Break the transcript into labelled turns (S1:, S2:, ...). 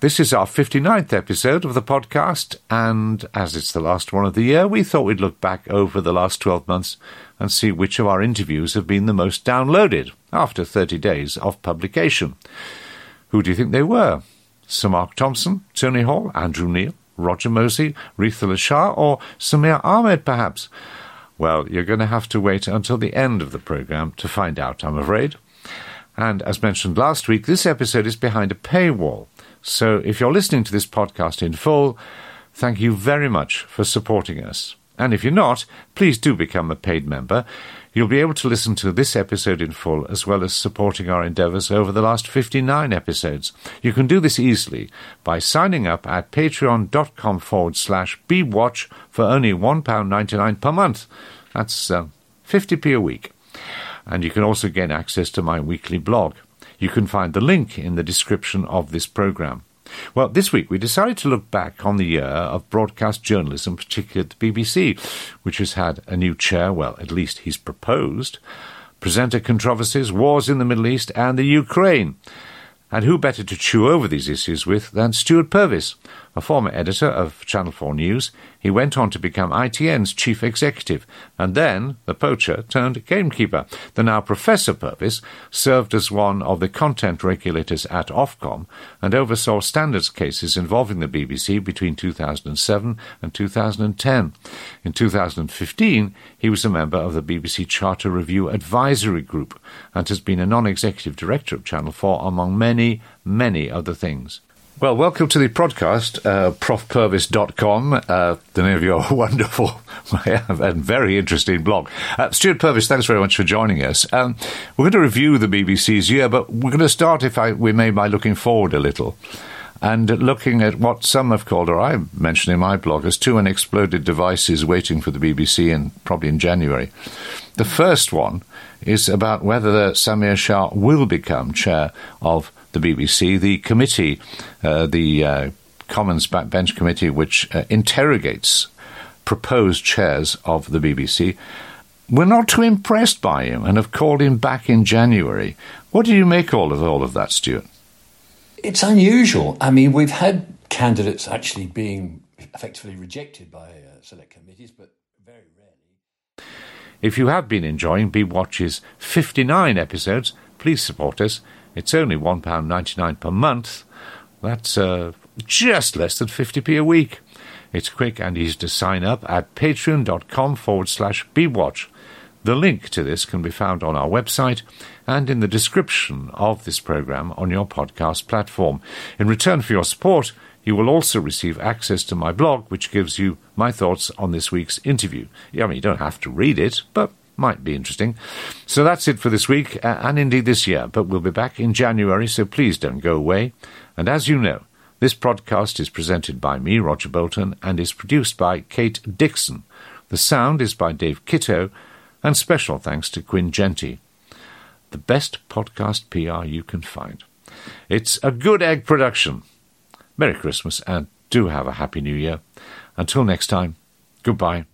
S1: This is our 59th episode of the podcast, and as it's the last one of the year, we thought we'd look back over the last 12 months and see which of our interviews have been the most downloaded after 30 days of publication. Who do you think they were? Sir Mark Thompson, Tony Hall, Andrew Neil, Roger Mosey, Retha Shah, or Samira Ahmed, perhaps? Well, you're going to have to wait until the end of the programme to find out, I'm afraid. And as mentioned last week, this episode is behind a paywall. So if you're listening to this podcast in full, thank you very much for supporting us. And if you're not, please do become a paid member. You'll be able to listen to this episode in full as well as supporting our endeavours over the last 59 episodes. You can do this easily by signing up at patreon.com forward slash bwatch for only £1.99 per month. That's uh, 50p a week and you can also gain access to my weekly blog. You can find the link in the description of this program. Well, this week we decided to look back on the year of broadcast journalism, particularly at the BBC, which has had a new chair, well, at least he's proposed, presenter controversies, wars in the Middle East, and the Ukraine. And who better to chew over these issues with than Stewart Purvis, a former editor of Channel 4 News. He went on to become ITN's chief executive, and then the poacher turned gamekeeper. The now Professor Purvis served as one of the content regulators at Ofcom and oversaw standards cases involving the BBC between 2007 and 2010. In 2015, he was a member of the BBC Charter Review Advisory Group and has been a non executive director of Channel 4, among many, many other things. Well, welcome to the podcast, uh, profpurvis.com, uh, the name of your wonderful and very interesting blog. Uh, Stewart Purvis, thanks very much for joining us. Um, we're going to review the BBC's year, but we're going to start, if I, we may, by looking forward a little and looking at what some have called, or I mentioned in my blog, as two unexploded devices waiting for the BBC in probably in January. The first one is about whether Samir Shah will become chair of the BBC. The committee, uh, the uh, Commons Backbench Committee, which uh, interrogates proposed chairs of the BBC, were not too impressed by him and have called him back in January. What do you make all of all of that, Stewart?
S2: It's unusual. I mean, we've had candidates actually being effectively rejected by uh, select committees, but very rarely.
S1: If you have been enjoying B Watch's 59 episodes, please support us. It's only £1.99 per month. That's uh, just less than 50p a week. It's quick and easy to sign up at patreon.com forward slash bwatch. The link to this can be found on our website and in the description of this program on your podcast platform. In return for your support, you will also receive access to my blog, which gives you my thoughts on this week's interview. I mean, you don't have to read it, but might be interesting. So that's it for this week, uh, and indeed this year. But we'll be back in January, so please don't go away. And as you know, this podcast is presented by me, Roger Bolton, and is produced by Kate Dixon. The sound is by Dave Kitto, and special thanks to Quinn Genty. The best podcast PR you can find. It's a good egg production. Merry Christmas and do have a Happy New Year. Until next time, goodbye.